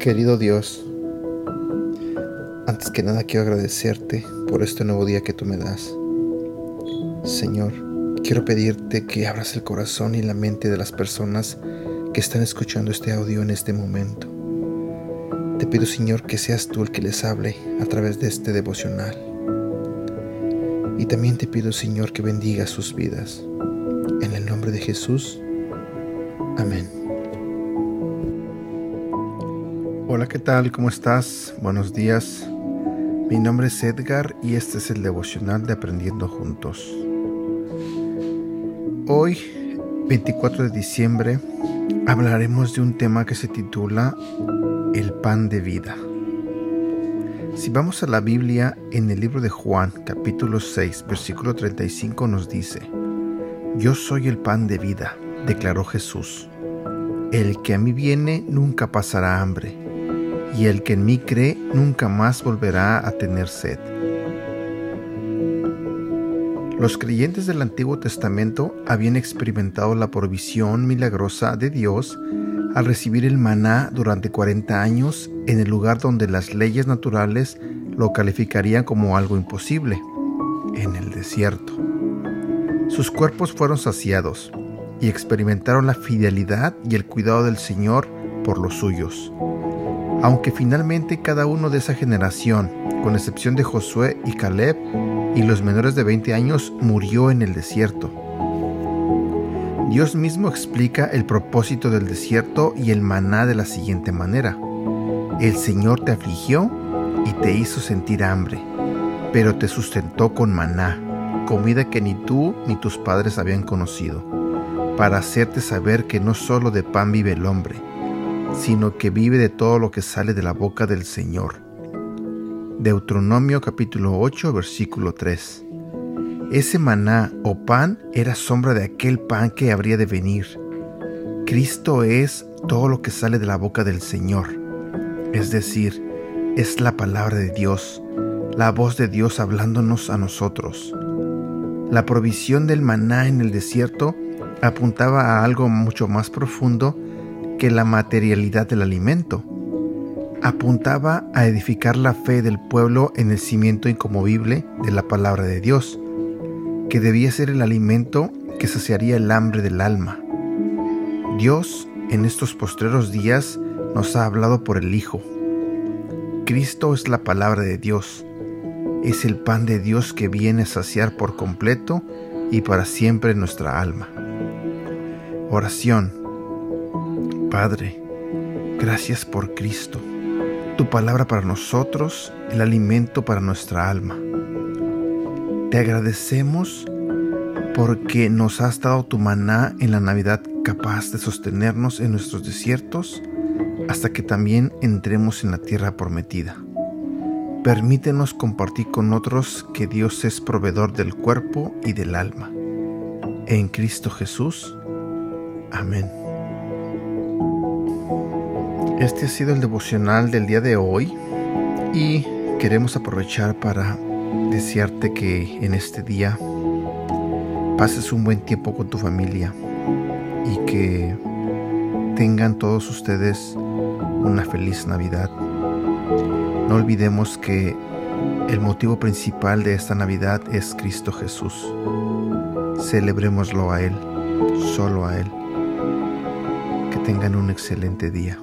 Querido Dios, antes que nada quiero agradecerte por este nuevo día que tú me das. Señor, quiero pedirte que abras el corazón y la mente de las personas que están escuchando este audio en este momento. Te pido, Señor, que seas tú el que les hable a través de este devocional. Y también te pido, Señor, que bendiga sus vidas. En el nombre de Jesús. Amén. Hola, ¿qué tal? ¿Cómo estás? Buenos días. Mi nombre es Edgar y este es el devocional de Aprendiendo Juntos. Hoy, 24 de diciembre, hablaremos de un tema que se titula El pan de vida. Si vamos a la Biblia, en el libro de Juan, capítulo 6, versículo 35 nos dice, Yo soy el pan de vida, declaró Jesús. El que a mí viene nunca pasará hambre y el que en mí cree nunca más volverá a tener sed. Los creyentes del Antiguo Testamento habían experimentado la provisión milagrosa de Dios al recibir el maná durante 40 años en el lugar donde las leyes naturales lo calificarían como algo imposible, en el desierto. Sus cuerpos fueron saciados y experimentaron la fidelidad y el cuidado del Señor por los suyos aunque finalmente cada uno de esa generación, con excepción de Josué y Caleb y los menores de 20 años, murió en el desierto. Dios mismo explica el propósito del desierto y el maná de la siguiente manera. El Señor te afligió y te hizo sentir hambre, pero te sustentó con maná, comida que ni tú ni tus padres habían conocido, para hacerte saber que no solo de pan vive el hombre, sino que vive de todo lo que sale de la boca del Señor. Deuteronomio capítulo 8 versículo 3. Ese maná o pan era sombra de aquel pan que habría de venir. Cristo es todo lo que sale de la boca del Señor. Es decir, es la palabra de Dios, la voz de Dios hablándonos a nosotros. La provisión del maná en el desierto apuntaba a algo mucho más profundo que la materialidad del alimento. Apuntaba a edificar la fe del pueblo en el cimiento incomovible de la palabra de Dios, que debía ser el alimento que saciaría el hambre del alma. Dios, en estos postreros días, nos ha hablado por el Hijo. Cristo es la palabra de Dios, es el pan de Dios que viene a saciar por completo y para siempre nuestra alma. Oración Padre, gracias por Cristo, tu palabra para nosotros, el alimento para nuestra alma. Te agradecemos porque nos has dado tu maná en la Navidad capaz de sostenernos en nuestros desiertos hasta que también entremos en la tierra prometida. Permítenos compartir con otros que Dios es proveedor del cuerpo y del alma. En Cristo Jesús. Amén. Este ha sido el devocional del día de hoy y queremos aprovechar para desearte que en este día pases un buen tiempo con tu familia y que tengan todos ustedes una feliz Navidad. No olvidemos que el motivo principal de esta Navidad es Cristo Jesús. Celebrémoslo a Él, solo a Él. Que tengan un excelente día.